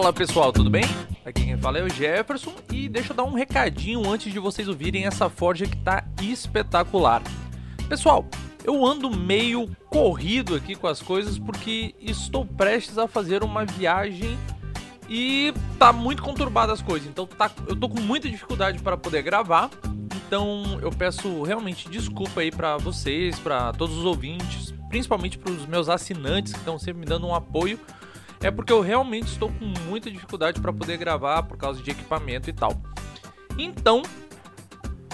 Fala pessoal, tudo bem? Aqui quem fala é o Jefferson e deixa eu dar um recadinho antes de vocês ouvirem essa forja que tá espetacular. Pessoal, eu ando meio corrido aqui com as coisas porque estou prestes a fazer uma viagem e tá muito conturbada as coisas, então tá, eu tô com muita dificuldade para poder gravar. Então eu peço realmente desculpa aí para vocês, para todos os ouvintes, principalmente para os meus assinantes que estão sempre me dando um apoio é porque eu realmente estou com muita dificuldade para poder gravar por causa de equipamento e tal. Então,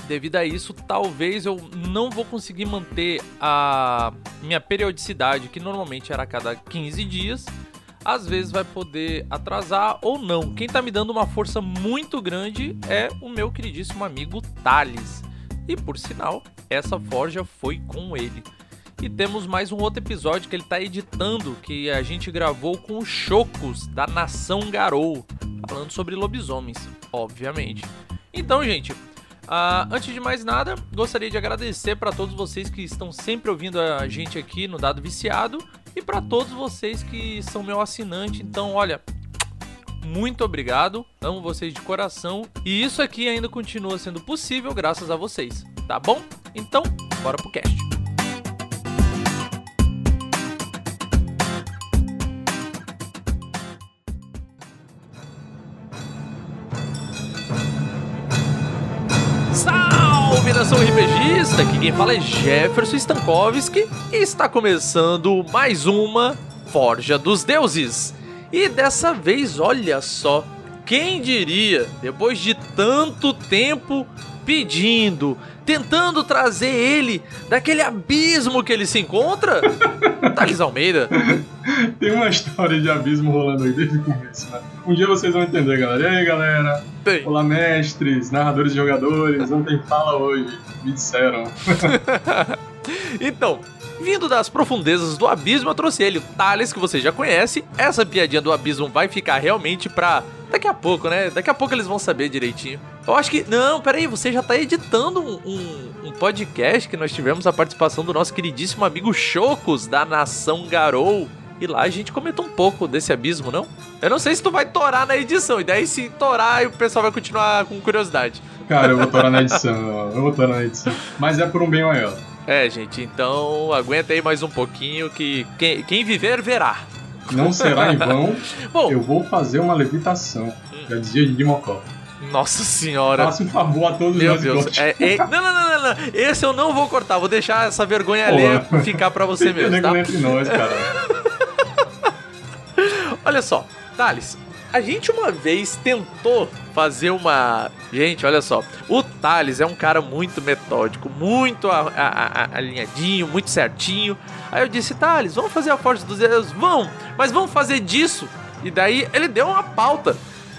devido a isso, talvez eu não vou conseguir manter a minha periodicidade, que normalmente era a cada 15 dias. Às vezes vai poder atrasar ou não. Quem está me dando uma força muito grande é o meu queridíssimo amigo Thales. E por sinal, essa forja foi com ele. E temos mais um outro episódio que ele está editando, que a gente gravou com os Chocos da Nação Garou, falando sobre lobisomens, obviamente. Então, gente, uh, antes de mais nada, gostaria de agradecer para todos vocês que estão sempre ouvindo a gente aqui no Dado Viciado e para todos vocês que são meu assinante. Então, olha, muito obrigado, amo vocês de coração e isso aqui ainda continua sendo possível graças a vocês, tá bom? Então, bora pro cast. Salve nação RPGista! Aqui quem fala é Jefferson Stankovski e está começando mais uma Forja dos Deuses. E dessa vez, olha só, quem diria, depois de tanto tempo pedindo, tentando trazer ele daquele abismo que ele se encontra? Thales Almeida. Tem uma história de abismo rolando aí desde o começo, né? Um dia vocês vão entender, galera. E aí, galera? Tem. Olá, mestres, narradores e jogadores. Não tem fala hoje. Me disseram. então, Vindo das profundezas do abismo, eu trouxe ele, o Thales, que você já conhece. Essa piadinha do abismo vai ficar realmente pra daqui a pouco, né? Daqui a pouco eles vão saber direitinho. Eu acho que. Não, peraí, você já tá editando um, um, um podcast que nós tivemos a participação do nosso queridíssimo amigo Chocos, da Nação Garou. E lá a gente comentou um pouco desse abismo, não? Eu não sei se tu vai torar na edição, e daí se torar, o pessoal vai continuar com curiosidade. Cara, eu vou torar na edição, eu vou torar na edição. Mas é por um bem maior. É, gente, então aguenta aí mais um pouquinho que quem, quem viver verá. Não será em vão. Bom, eu vou fazer uma levitação. Hum. Já dizia de Mocó. Nossa senhora. Faça um favor a todos Meu Deus. É, é, não, não, não, não, não. Esse eu não vou cortar. Vou deixar essa vergonha ali ficar pra você mesmo. Tá? entre nós, cara. Olha só, Thales, a gente uma vez tentou fazer uma. Gente, olha só. O Thales é um cara muito metódico, muito a, a, a, alinhadinho, muito certinho. Aí eu disse, Thales, vamos fazer a Força dos Deus? Vamos, mas vamos fazer disso. E daí ele deu uma pauta.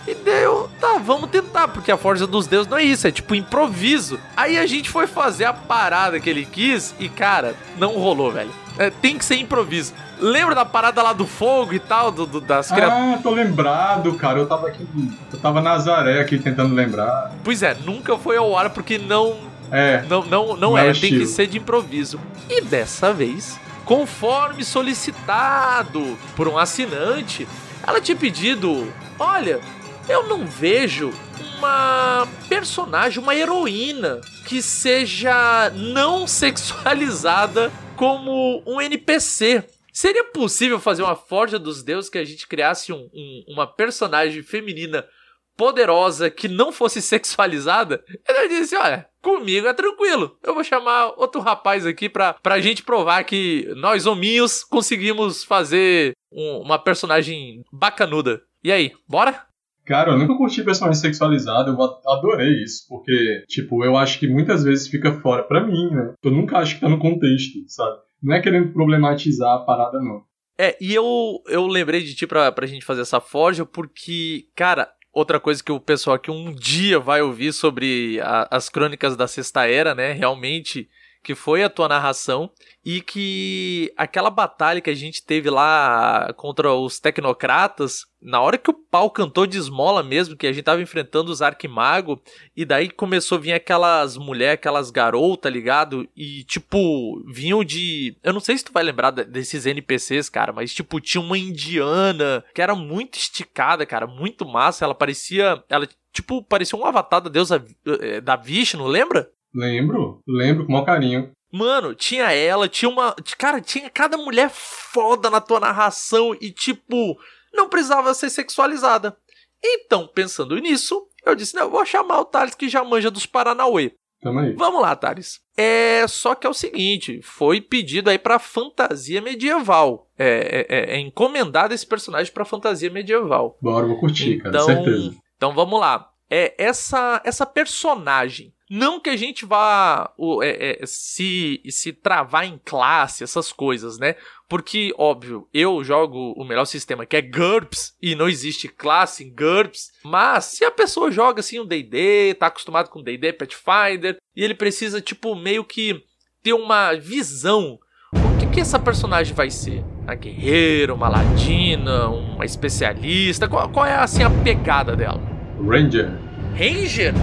E deu, tá, vamos tentar, porque a força dos deuses não é isso, é tipo improviso. Aí a gente foi fazer a parada que ele quis e, cara, não rolou, velho. É, tem que ser improviso. Lembra da parada lá do fogo e tal, do, do das criaturas? Ah, tô lembrado, cara. Eu tava aqui. Eu tava Nazaré aqui tentando lembrar. Pois é, nunca foi ao ar porque não. É. Não, não, não, não é, é tem que ser de improviso. E dessa vez, conforme solicitado por um assinante, ela tinha pedido: olha, eu não vejo uma personagem, uma heroína que seja não sexualizada como um NPC. Seria possível fazer uma Forja dos Deuses que a gente criasse um, um, uma personagem feminina poderosa que não fosse sexualizada? Ele disse: Olha, comigo é tranquilo. Eu vou chamar outro rapaz aqui pra, pra gente provar que nós hominhos conseguimos fazer um, uma personagem bacanuda. E aí, bora? Cara, eu nunca curti personagem sexualizado, eu adorei isso, porque, tipo, eu acho que muitas vezes fica fora pra mim, né? Eu nunca acho que tá no contexto, sabe? Não é querendo problematizar a parada, não. É, e eu, eu lembrei de ti pra, pra gente fazer essa forja, porque, cara, outra coisa que o pessoal aqui um dia vai ouvir sobre a, as crônicas da Sexta Era, né? Realmente, que foi a tua narração, e que aquela batalha que a gente teve lá contra os tecnocratas, na hora que o pau cantou de esmola mesmo, que a gente tava enfrentando os arquimago, e daí começou a vir aquelas mulheres, aquelas garotas, tá ligado? E tipo, vinham de. Eu não sei se tu vai lembrar desses NPCs, cara, mas tipo, tinha uma indiana que era muito esticada, cara, muito massa. Ela parecia. Ela, tipo, parecia um avatar da deusa eh, da Vishnu, lembra? Lembro, lembro com o maior carinho. Mano, tinha ela, tinha uma. Cara, tinha cada mulher foda na tua narração e, tipo, não precisava ser sexualizada. Então, pensando nisso, eu disse: não, eu vou chamar o Thales que já manja dos Paranauê. Tamo aí. Vamos lá, Thales. É, só que é o seguinte, foi pedido aí pra fantasia medieval. É, é, é encomendado esse personagem pra fantasia medieval. Bora, vou curtir, então, cara, certeza. Então vamos lá. É essa essa personagem não que a gente vá é, é, se, se travar em classe, essas coisas, né? Porque, óbvio, eu jogo o melhor sistema que é GURPS e não existe classe em GURPS. Mas se a pessoa joga assim um DD, tá acostumado com DD, Pathfinder, e ele precisa, tipo, meio que ter uma visão. O que, que essa personagem vai ser? Uma guerreira, uma ladina, uma especialista? Qual, qual é assim a pegada dela? Ranger. Ranger?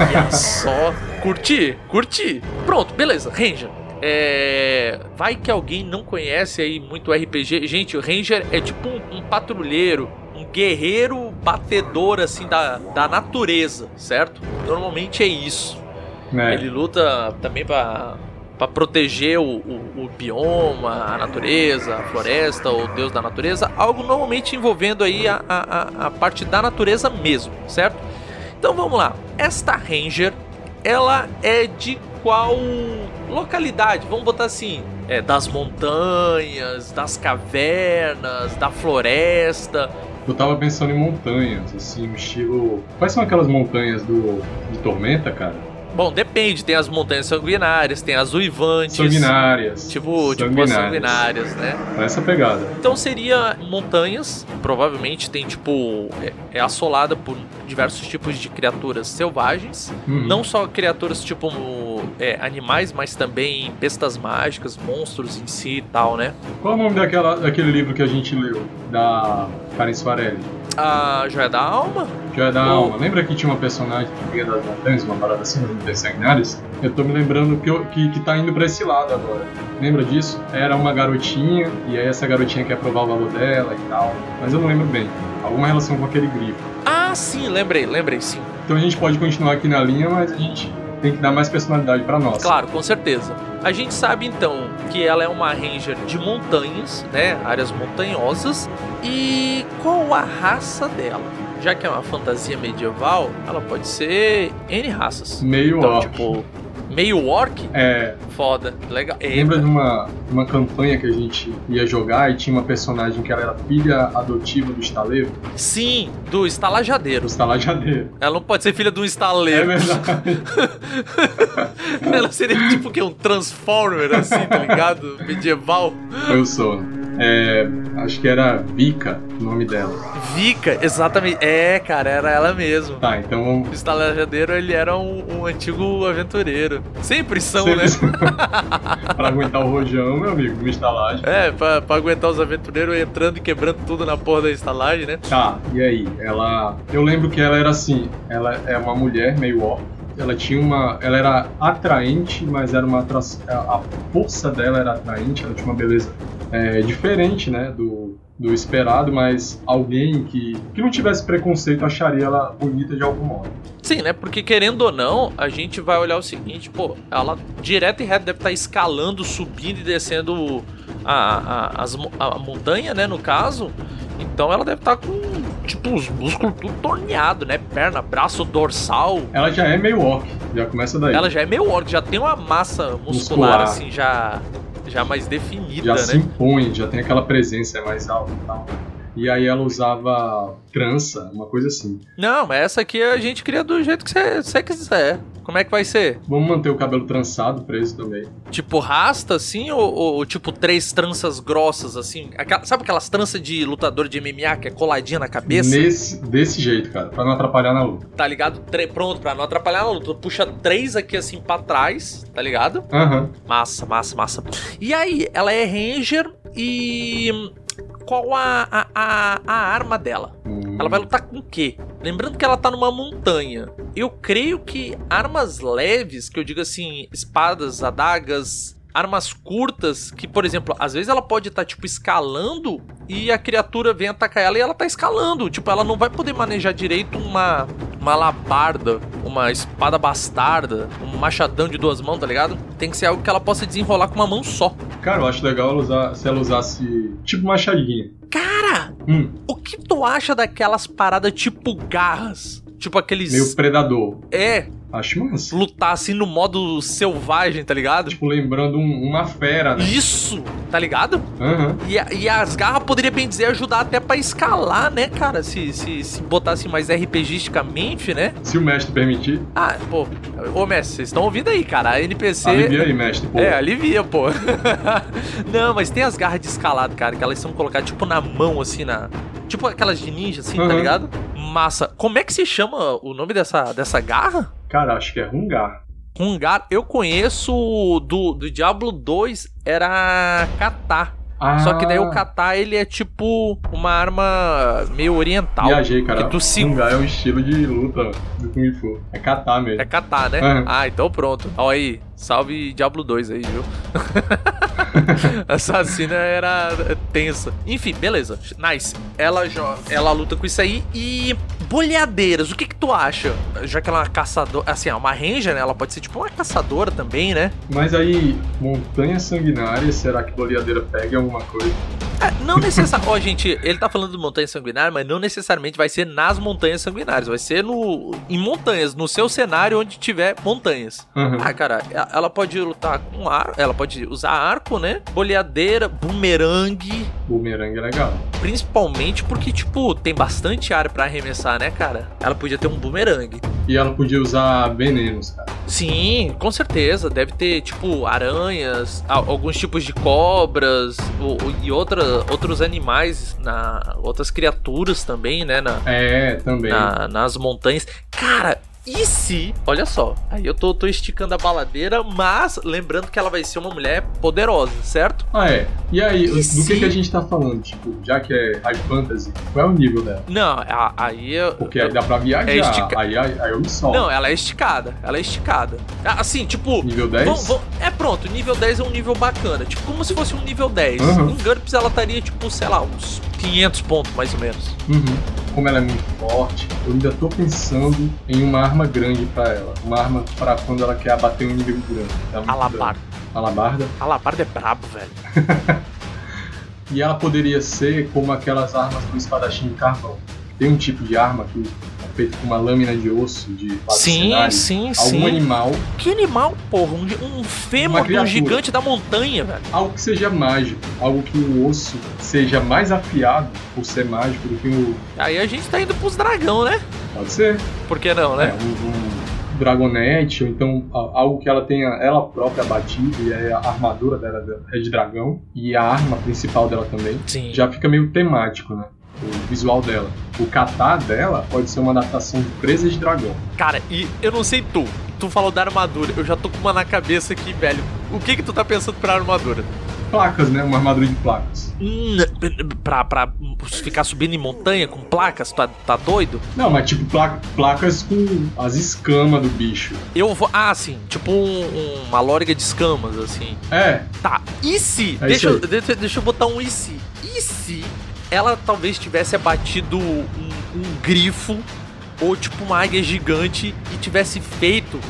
Olha só. Curti, curti. Pronto, beleza, Ranger. É... Vai que alguém não conhece aí muito RPG. Gente, o Ranger é tipo um, um patrulheiro, um guerreiro batedor assim da, da natureza, certo? Normalmente é isso. É. Ele luta também para para proteger o, o, o, bioma, a natureza, a floresta, o deus da natureza, algo normalmente envolvendo aí a, a, a parte da natureza mesmo, certo? Então vamos lá. Esta Ranger, ela é de qual localidade? Vamos botar assim, é das montanhas, das cavernas, da floresta. Eu tava pensando em montanhas, assim, estilo. Quais são aquelas montanhas do de Tormenta, cara? Bom, depende. Tem as montanhas sanguinárias, tem as uivantes. Sanguinárias. Tipo, sanguinárias. tipo as sanguinárias, né? Essa pegada. Então seria montanhas. Provavelmente tem, tipo. É, é assolada por diversos tipos de criaturas selvagens. Uhum. Não só criaturas tipo é, animais, mas também bestas mágicas, monstros em si e tal, né? Qual é o nome daquela, daquele livro que a gente leu? Da Karen Soarelli? A Joia da Alma? Joia da. Alma. Lembra que tinha uma personagem que vinha das montanhas, uma parada assim, das sanguinárias? Eu tô me lembrando que, eu, que, que tá indo pra esse lado agora. Lembra disso? Era uma garotinha, e aí essa garotinha quer provar o valor dela e tal. Mas eu não lembro bem. Alguma relação com aquele grifo. Ah, sim, lembrei, lembrei, sim. Então a gente pode continuar aqui na linha, mas a gente tem que dar mais personalidade para nós. Claro, com certeza. A gente sabe então que ela é uma ranger de montanhas, né, áreas montanhosas. E qual a raça dela? Já que é uma fantasia medieval, ela pode ser N raças. Meio então, orc. tipo, meio orc? É. Foda, legal. Eita. Lembra de uma, uma campanha que a gente ia jogar e tinha uma personagem que ela era filha adotiva do estaleiro? Sim, do estalajadeiro. Do estalajadeiro. Ela não pode ser filha de um estaleiro. É verdade. ela seria tipo que um Transformer, assim, tá ligado? Medieval. Eu sou. É, acho que era Vika o nome dela. Vika, exatamente. É, cara, era ela mesmo. Tá, então. O estalajadeiro, ele era um, um antigo aventureiro. Sempre são, Sempre né? São. pra aguentar o rojão, meu amigo, uma estalagem. É, pra, pra aguentar os aventureiros entrando e quebrando tudo na porra da estalagem, né? Tá, e aí? Ela. Eu lembro que ela era assim. Ela é uma mulher meio orc ela tinha uma. Ela era atraente, mas era uma atração. A força dela era atraente, ela tinha uma beleza é, diferente, né? Do, do esperado, mas alguém que, que não tivesse preconceito acharia ela bonita de algum modo. Sim, né? Porque querendo ou não, a gente vai olhar o seguinte, pô, ela direto e reto deve estar escalando, subindo e descendo a, a, as, a montanha, né? No caso. Então ela deve estar com, tipo, os músculos tudo torneado, né? Perna, braço, dorsal. Ela já é meio orc, já começa daí. Ela já é meio orc, já tem uma massa muscular, muscular. assim, já, já mais definida, já né? Já se impõe, já tem aquela presença mais alta e tal. E aí ela usava trança, uma coisa assim. Não, mas essa aqui a gente cria do jeito que você quiser. Como é que vai ser? Vamos manter o cabelo trançado, preso também. Tipo rasta, assim, ou, ou- tipo três tranças grossas, assim? Aquela- sabe aquelas tranças de lutador de MMA que é coladinha na cabeça? Nesse, desse jeito, cara, pra não atrapalhar na luta. Tá ligado? Tre- pronto, pra não atrapalhar a luta. Puxa três aqui assim pra trás, tá ligado? Aham. Massa, massa, massa. E aí, ela é Ranger e. Qual a, a, a, a arma dela? Ela vai lutar com o quê? Lembrando que ela tá numa montanha. Eu creio que armas leves, que eu digo assim, espadas, adagas, armas curtas, que, por exemplo, às vezes ela pode estar, tipo, escalando e a criatura vem atacar ela e ela tá escalando. Tipo, ela não vai poder manejar direito uma, uma labarda, uma espada bastarda, um machadão de duas mãos, tá ligado? Tem que ser algo que ela possa desenrolar com uma mão só. Cara, eu acho legal ela usar, se ela usasse tipo machadinha. Cara, Hum, o que tu acha daquelas paradas tipo garras? Tipo aqueles. meio predador. É, Acho massa. lutar assim no modo selvagem, tá ligado? Tipo, lembrando um- uma fera, né? Isso, tá ligado? Aham. E, e as garras poderia bem dizer ajudar até pra escalar, né, cara? Se, se, se botasse mais RPGisticamente, né? Se o mestre permitir. Ah, pô, ô mestre, vocês estão ouvindo aí, cara? A NPC. Alivia aí, mestre. Pô. É, alivia, pô. Não, mas tem as garras de escalado, cara, que elas são colocadas tipo na mão, assim, na. Tipo aquelas de ninja, assim, tá Uhum. ligado? Massa. Como é que se chama o nome dessa, dessa garra? Cara, acho que é Rungar. Rungar, eu conheço do, do Diablo 2 era Kata. Ah, Só que daí o Kata ele é tipo uma arma meio oriental. Viajei, cara. que tu se- Rungar é um estilo de luta do Kung Fu. É catar mesmo. É Kata, né? Uhum. Ah, então pronto. Ó aí, salve Diablo 2 aí, viu? Assassina era tensa. Enfim, beleza. Nice. Ela, ela luta com isso aí e boleadeiras. O que que tu acha? Já que ela é uma caçadora, assim, é uma ranger, né? Ela pode ser tipo uma caçadora também, né? Mas aí, montanha sanguinária, será que boleadeira pega alguma coisa? É, não necessariamente. Ó, gente, ele tá falando de montanha sanguinária, mas não necessariamente vai ser nas montanhas sanguinárias. Vai ser no em montanhas, no seu cenário onde tiver montanhas. Aham. Ah, cara, e- ela pode lutar com ar, ela pode usar arco, né? Boleadeira, bumerangue, Boomerang é legal. principalmente porque, tipo, tem bastante área pra arremessar, né, cara? Ela podia ter um bumerangue. E ela podia usar venenos, cara. Sim, com certeza. Deve ter, tipo, aranhas, alguns tipos de cobras e outra, outros animais, na, outras criaturas também, né? Na, É, também. na- nas montanhas. Cara, e se. Olha só, aí eu tô, tô esticando a baladeira, mas lembrando que ela vai ser uma mulher poderosa, certo? Ah, é. E aí, E do se- que, que a gente tá falando? Tipo, já que é High Fantasy, qual é o nível dela? Não, a- aí eu. Porque aí dá pra viajar. É estica- Aí, aí, aí eu me solto. Não, ela é esticada. Ela é esticada. Ah, Assim, tipo. Nível 10? Vão- vão- é pronto, nível 10 é um nível bacana. Tipo, como se fosse um nível 10. Uhum. Em GURPS ela estaria, tipo, sei lá, uns 500 pontos mais ou menos. Uhum. Como ela é muito forte, eu ainda tô pensando em uma arma grande pra ela. Uma arma pra quando ela quer abater um inimigo grande. Tá Alabarda. Alabarda. Alabarda é brabo, velho. E ela poderia ser como aquelas armas do espadachim de carvão. Tem um tipo de arma que feito com uma lâmina de osso de Sim, sim, Algum sim. animal, Que animal, porra. Um, um fêmur de um gigante da montanha, velho. algo que seja mágico, algo que o osso seja mais afiado por ser mágico do que o. Aí a gente tá indo pros dragão, né? Pode ser. Por que não, É, né? um, um dragonete, ou então algo que ela tenha ela própria batido, e a armadura dela é de dragão, e a arma principal dela também. Sim. Já fica meio temático, né? O visual dela. O kata dela pode ser uma adaptação de presa de dragão. Cara, e eu não sei tu. Tu falou da armadura. Eu já tô com uma na cabeça aqui, velho. O que que tu tá pensando pra armadura? Placas, né? Uma armadura de placas. Hum, pra, pra ficar subindo em montanha com placas? Tá, tá doido? Não, mas tipo pla- placas com as escamas do bicho. Eu vou. Ah, sim. Tipo um- uma lóriga de escamas, assim. É, Tá. E se. É deixa, eu, deixa, deixa eu botar um e se. E se ela talvez tivesse abatido um, um grifo ou tipo uma águia gigante e tivesse feito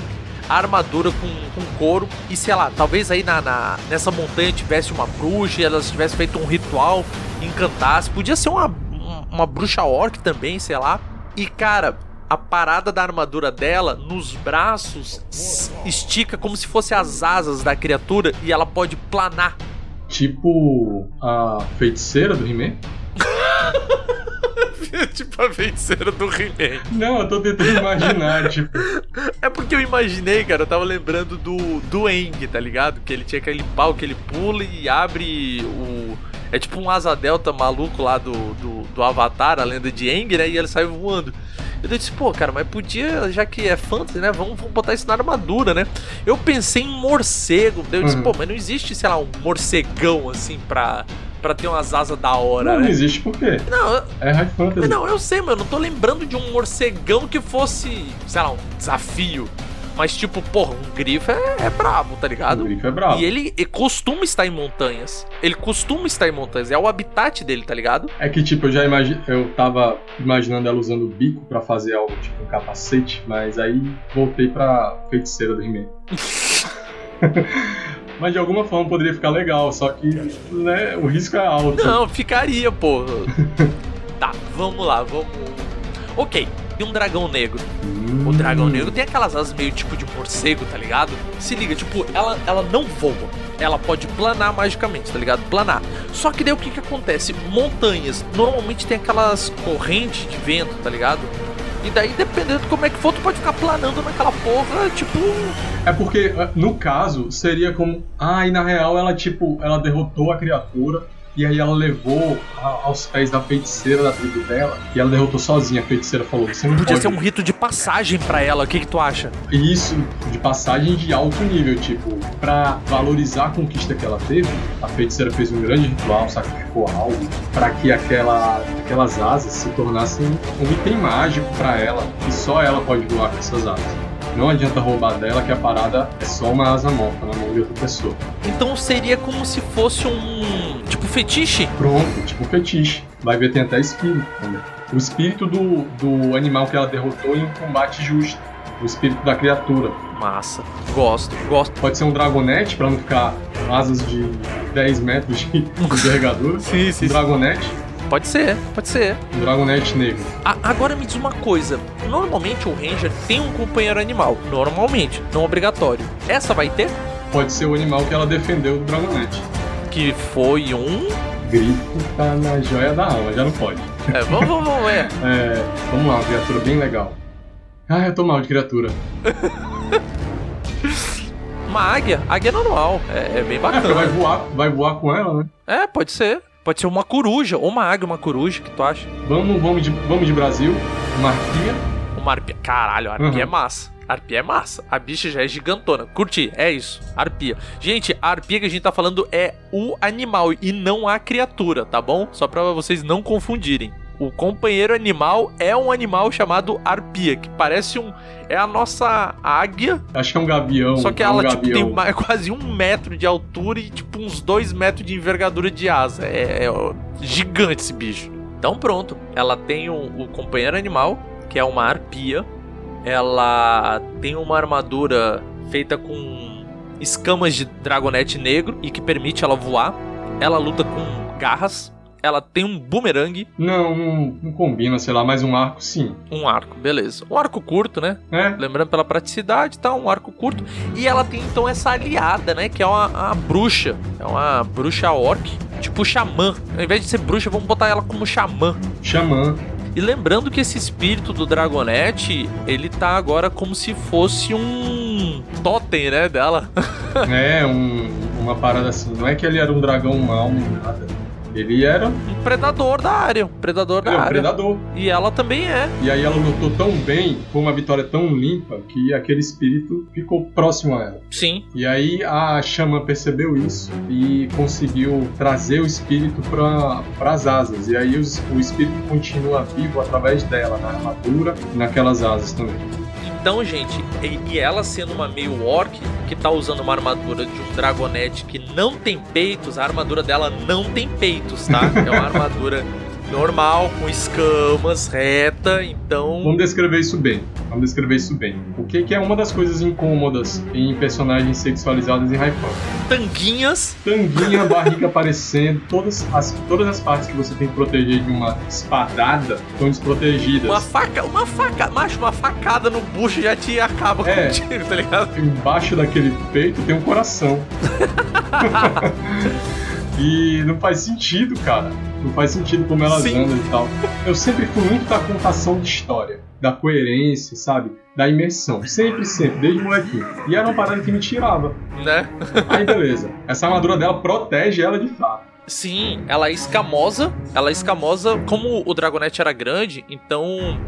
a armadura com, com couro e sei lá, talvez aí na, na- nessa montanha tivesse uma bruxa e elas tivessem feito um ritual, encantasse. Podia ser uma, um- uma bruxa orc também, sei lá. E cara, a parada da armadura dela nos braços estica como se fosse as asas da criatura e ela pode planar. tipo a feiticeira do He-Man. tipo a feiticeira do He-Man. Não, eu tô tentando imaginar, tipo. É porque eu imaginei, cara, eu tava lembrando do, do Eng, tá ligado? Que ele tinha aquele pau que ele pula e abre o. É tipo um asa delta maluco lá do, do, do Avatar, a lenda de Eng, né? E ele sai voando. Eu disse, pô, cara, mas podia, já que é fantasy, né? Vamos, vamos botar isso na armadura, né? Eu pensei em morcego. Eu disse, uhum. pô, mas não existe, sei lá, um morcegão assim pra pra ter umas asas da hora. Não, né? não existe por quê? Não, é High Fantasy. Não, eu sei, mas eu não tô lembrando de um morcegão que fosse, sei lá, um desafio. Mas, tipo, porra, um grifo é, é brabo, tá ligado? Um grifo é brabo. E ele, costuma estar em montanhas. Ele costuma estar em montanhas. É o habitat dele, tá ligado? É que, tipo, eu já imagi eu tava imaginando ela usando o bico para fazer algo, tipo, um capacete, mas aí voltei pra feiticeira do He-Man. Mas de alguma forma poderia ficar legal, só que né, o risco é alto. Não, ficaria, pô. tá, vamos lá, vamos. Ok, e um dragão negro. Hum. O dragão negro tem aquelas asas meio tipo de morcego, tá ligado? Se liga, tipo, ela, ela não voa. Ela pode planar magicamente, tá ligado? Planar. Só que daí o que que acontece? Montanhas normalmente tem aquelas correntes de vento, tá ligado? E daí, dependendo de como é que for, tu pode ficar planando naquela porra, tipo. É porque, no caso, seria como. Ah, e na real ela, tipo, ela derrotou a criatura e aí ela levou aos pés da feiticeira da tribo dela. E ela derrotou sozinha. A feiticeira falou: Você não Podia pode... ser um rito de passagem para ela. O que, que tu acha? Isso, de passagem de alto nível. Tipo, pra valorizar a conquista que ela teve, a feiticeira fez um grande ritual, sacrificou algo, para que aquela, aquelas asas se tornassem um item mágico para ela. E só ela pode voar com essas asas. Não adianta roubar dela que a parada é só uma asa morta na mão de outra pessoa. Então seria como se fosse um. tipo fetiche? Pronto, tipo fetiche. Vai ver, tem até espírito também. O espírito do, do animal que ela derrotou em um combate justo. O espírito da criatura. Massa. Gosto, gosto. Pode ser um dragonete, pra não ficar asas de 10 metros de envergadura. sim, sim. Um dragonete Pode ser, pode ser. Um Dragonete negro. A, agora me diz uma coisa. Normalmente o Ranger tem um companheiro animal. Normalmente, não obrigatório. Essa vai ter? Pode ser o animal que ela defendeu do Dragonete. Que foi um. Grifo tá na joia da alma, já não pode. É, vamos, vamos, vamos, é. é. Vamos lá, uma criatura bem legal. Ah, eu tô mal de criatura. uma águia. Águia normal. É, é bem bacana. É, vai voar, vai voar com ela, né? É, pode ser. Pode ser uma coruja, ou uma águia, uma coruja, que tu acha? Vamos, vamos, de, vamos de Brasil. Uma arpia. Uma arpia. Caralho, a arpia uhum. é massa. Arpia é massa. A bicha já é gigantona. Curti, é isso. Arpia. Gente, a arpia que a gente tá falando é o animal e não a criatura, tá bom? Só pra vocês não confundirem. O companheiro animal é um animal chamado arpia, que parece um. É a nossa águia. Acho que é um gavião. Só que é ela um tipo, tem uma, quase um metro de altura e tipo uns dois metros de envergadura de asa. É, é gigante esse bicho. Então pronto. Ela tem o, o companheiro animal, que é uma arpia. Ela tem uma armadura feita com escamas de dragonete negro e que permite ela voar. Ela luta com garras ela tem um boomerang. Não, não, não, combina, sei lá, mas um arco sim. Um arco, beleza. Um arco curto, né? É. Lembrando pela praticidade, tá? Um arco curto. E ela tem então essa aliada, né? Que é uma, uma bruxa. É uma bruxa orc. Tipo xamã. Ao invés de ser bruxa, vamos botar ela como xamã. Xamã. E lembrando que esse espírito do Dragonete, ele tá agora como se fosse um totem, né, dela. é, um, uma parada assim. Não é que ele era um dragão mau nem nada. Ele era um predador da área, um predador da é, um área. predador. E ela também é. E aí ela lutou tão bem, com uma vitória tão limpa, que aquele espírito ficou próximo a ela. Sim. E aí a chama percebeu isso e conseguiu trazer o espírito para as asas. E aí os, o espírito continua vivo através dela, na armadura e naquelas asas também. Então, gente, e ela sendo uma meio orc, que tá usando uma armadura de um dragonete que não tem peitos, a armadura dela não tem peitos, tá? É uma armadura normal, com escamas, reta, então. Vamos descrever isso bem. Vamos descrever isso bem. O que, que é uma das coisas incômodas em personagens sexualizados em Raifan? Tanguinhas. Tanguinha, barriga aparecendo, todas as, todas as partes que você tem que proteger de uma espadada estão desprotegidas. Uma faca, uma faca, macho, uma facada no bucho já te acaba é, contigo, tá ligado? Embaixo daquele peito tem um coração. E não faz sentido, cara. Não faz sentido como elas Sim. andam e tal. Eu sempre fui muito da contação de história, da coerência, sabe? Da imersão. Sempre, sempre, desde molequinho. E era uma parada que me tirava. Né? Aí beleza. Essa armadura dela protege ela de fato. Sim, ela é escamosa. Ela é escamosa. Como o Dragonete era grande, então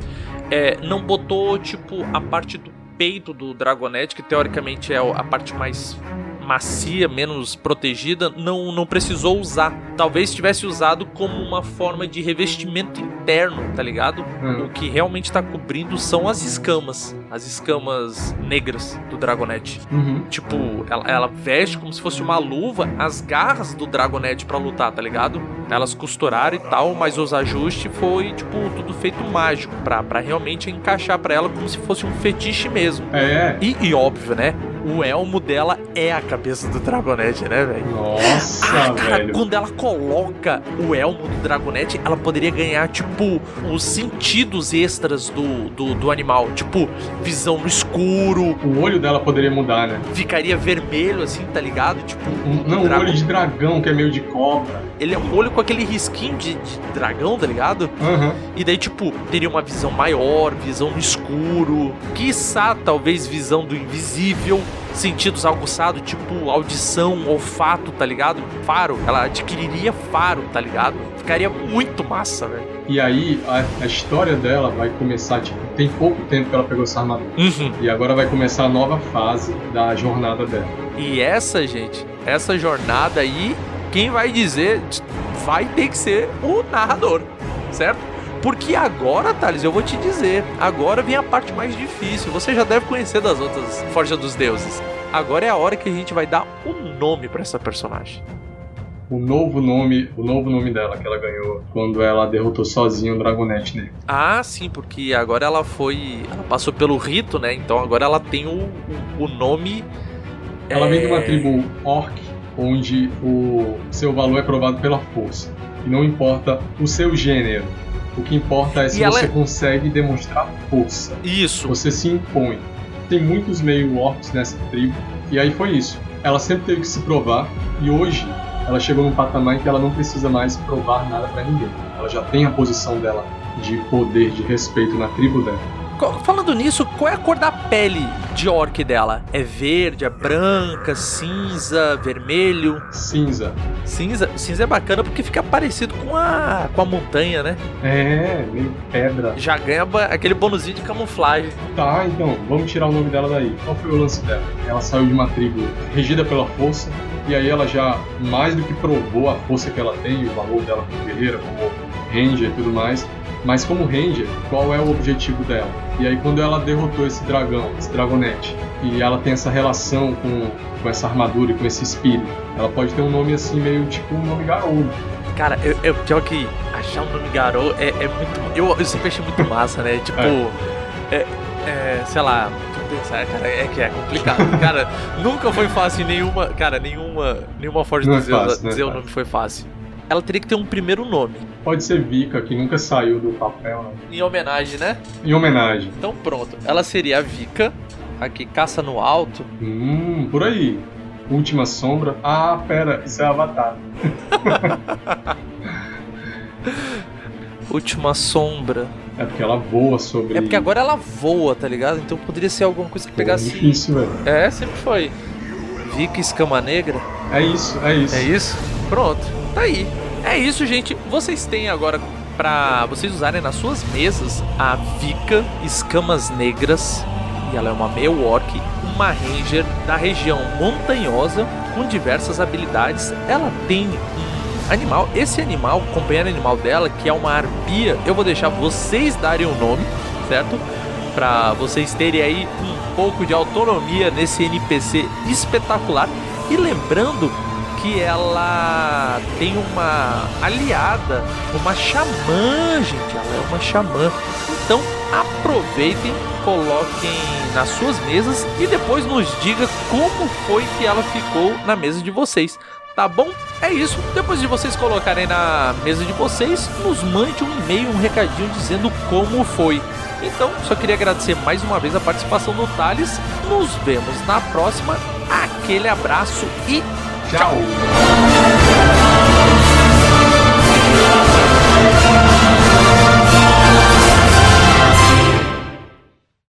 é, não botou, tipo, a parte do peito do Dragonete, que teoricamente é a parte mais macia, menos protegida, não, não precisou usar. Talvez tivesse usado como uma forma de revestimento interno, tá ligado? Hum. O que realmente tá cobrindo são as escamas. As escamas negras do Dragonete. Uhum. Tipo, ela, ela veste como se fosse uma luva as garras do Dragonete pra lutar, tá ligado? Elas costuraram e tal, mas os ajustes foi, tipo, tudo feito mágico pra, pra realmente encaixar pra ela como se fosse um fetiche mesmo. É. E, e óbvio, né? O elmo dela é a cabeça do Dragonete, né, velho? Nossa, Ah, cara, velho. quando ela coloca o elmo do Dragonete, ela poderia ganhar, tipo, os sentidos extras do, do, do animal. Tipo, visão no escuro, O olho dela poderia mudar, né? ficaria vermelho, assim, tá ligado? Tipo, Um- não, um olho de dragão, que é meio de cobra. ele é um olho com aquele risquinho de, de dragão, tá ligado? Aham. E daí, tipo, teria uma visão maior, visão no escuro, quiçá, talvez, visão do invisível, sentidos aguçados, tipo audição, olfato, tá ligado? Faro, ela adquiriria faro, tá ligado? Ficaria muito massa, velho. E aí, a, a história dela vai começar, tipo, tem pouco tempo que ela pegou essa armadura. Uhum. E agora vai começar a nova fase da jornada dela. E essa, gente, essa jornada aí, quem vai dizer vai ter que ser o narrador, certo? Porque agora, Thales, eu vou te dizer, agora vem a parte mais difícil. Você já deve conhecer das outras Forja dos Deuses. Agora é a hora que a gente vai dar um nome pra essa personagem. O novo nome, o novo nome dela que ela ganhou quando ela derrotou sozinha o Dragonete Negro. Ah, sim, porque agora ela foi. Ela passou pelo rito, né? Então agora ela tem o, o, o nome. Ela vem de uma é, tribo orc, onde o seu valor é provado pela força. E não importa o seu gênero. O que importa é se E você é- consegue demonstrar força. Isso. Você se impõe. Tem muitos meio orcs nessa tribo. E aí foi isso. Ela sempre teve que se provar. E hoje ela chegou num patamar em que ela não precisa mais provar nada pra ninguém. Ela já tem a posição dela de poder, de respeito na tribo dela. Falando nisso, qual é a cor da pele de orc dela? É verde, é branca, cinza, vermelho? Cinza. Cinza, cinza é bacana porque fica parecido com a, com a montanha, né? É, meio pedra. Já ganha aquele bonuzinho de camuflagem. Tá, então, vamos tirar o nome dela daí. Qual foi o lance dela? Ela saiu de uma tribo regida pela força, e aí ela já mais do que provou a força que ela tem, o valor dela como guerreira, como ranger e tudo mais. Mas como ranger, qual é o objetivo dela? E aí quando ela derrotou esse dragão, esse dragonete, e ela tem essa relação com, com essa armadura e com esse espírito, ela pode ter um nome assim meio tipo um nome Garou. Cara, eu, eu pior que achar um nome Garou é, é muito. Eu, eu sempre achei muito massa, né? Tipo. É. é, sei lá, pensar, cara, é que é complicado. cara, nunca foi fácil nenhuma. Cara, nenhuma. Nenhuma Não é dos Deuses fácil, não é dizer o nome foi fácil. Ela teria que ter um primeiro nome. Pode ser Vika, que nunca saiu do papel, né? Em homenagem, né? Em homenagem. Então pronto. Ela seria a Vika, aqui caça no alto. Hum, por aí. Última sombra. Ah, pera, isso é Avatar. Última sombra. É porque ela voa sobre. É porque agora ela voa, tá ligado? Então poderia ser alguma coisa que Pô, pegasse. difícil, velho. É, sempre foi. Vika escama negra. É isso, é isso. É isso? Pronto, tá aí. É isso, gente. Vocês têm agora pra vocês usarem nas suas mesas a Vika Escamas Negras. E ela é uma meio orc, uma ranger da região montanhosa com diversas habilidades. Ela tem um animal. Esse animal, o companheiro animal dela, que é uma arpia, eu vou deixar vocês darem o nome, certo? Pra vocês terem aí um pouco de autonomia nesse NPC espetacular. E lembrando que ela tem uma aliada, uma xamã, gente. Ela é uma xamã. Então aproveitem, coloquem nas suas mesas e depois nos diga como foi que ela ficou na mesa de vocês. Tá bom? É isso. Depois de vocês colocarem na mesa de vocês, nos mande um e-mail, um recadinho dizendo como foi. Então, só queria agradecer mais uma vez a participação do Thales. Nos vemos na próxima. Aquele abraço e Tchau.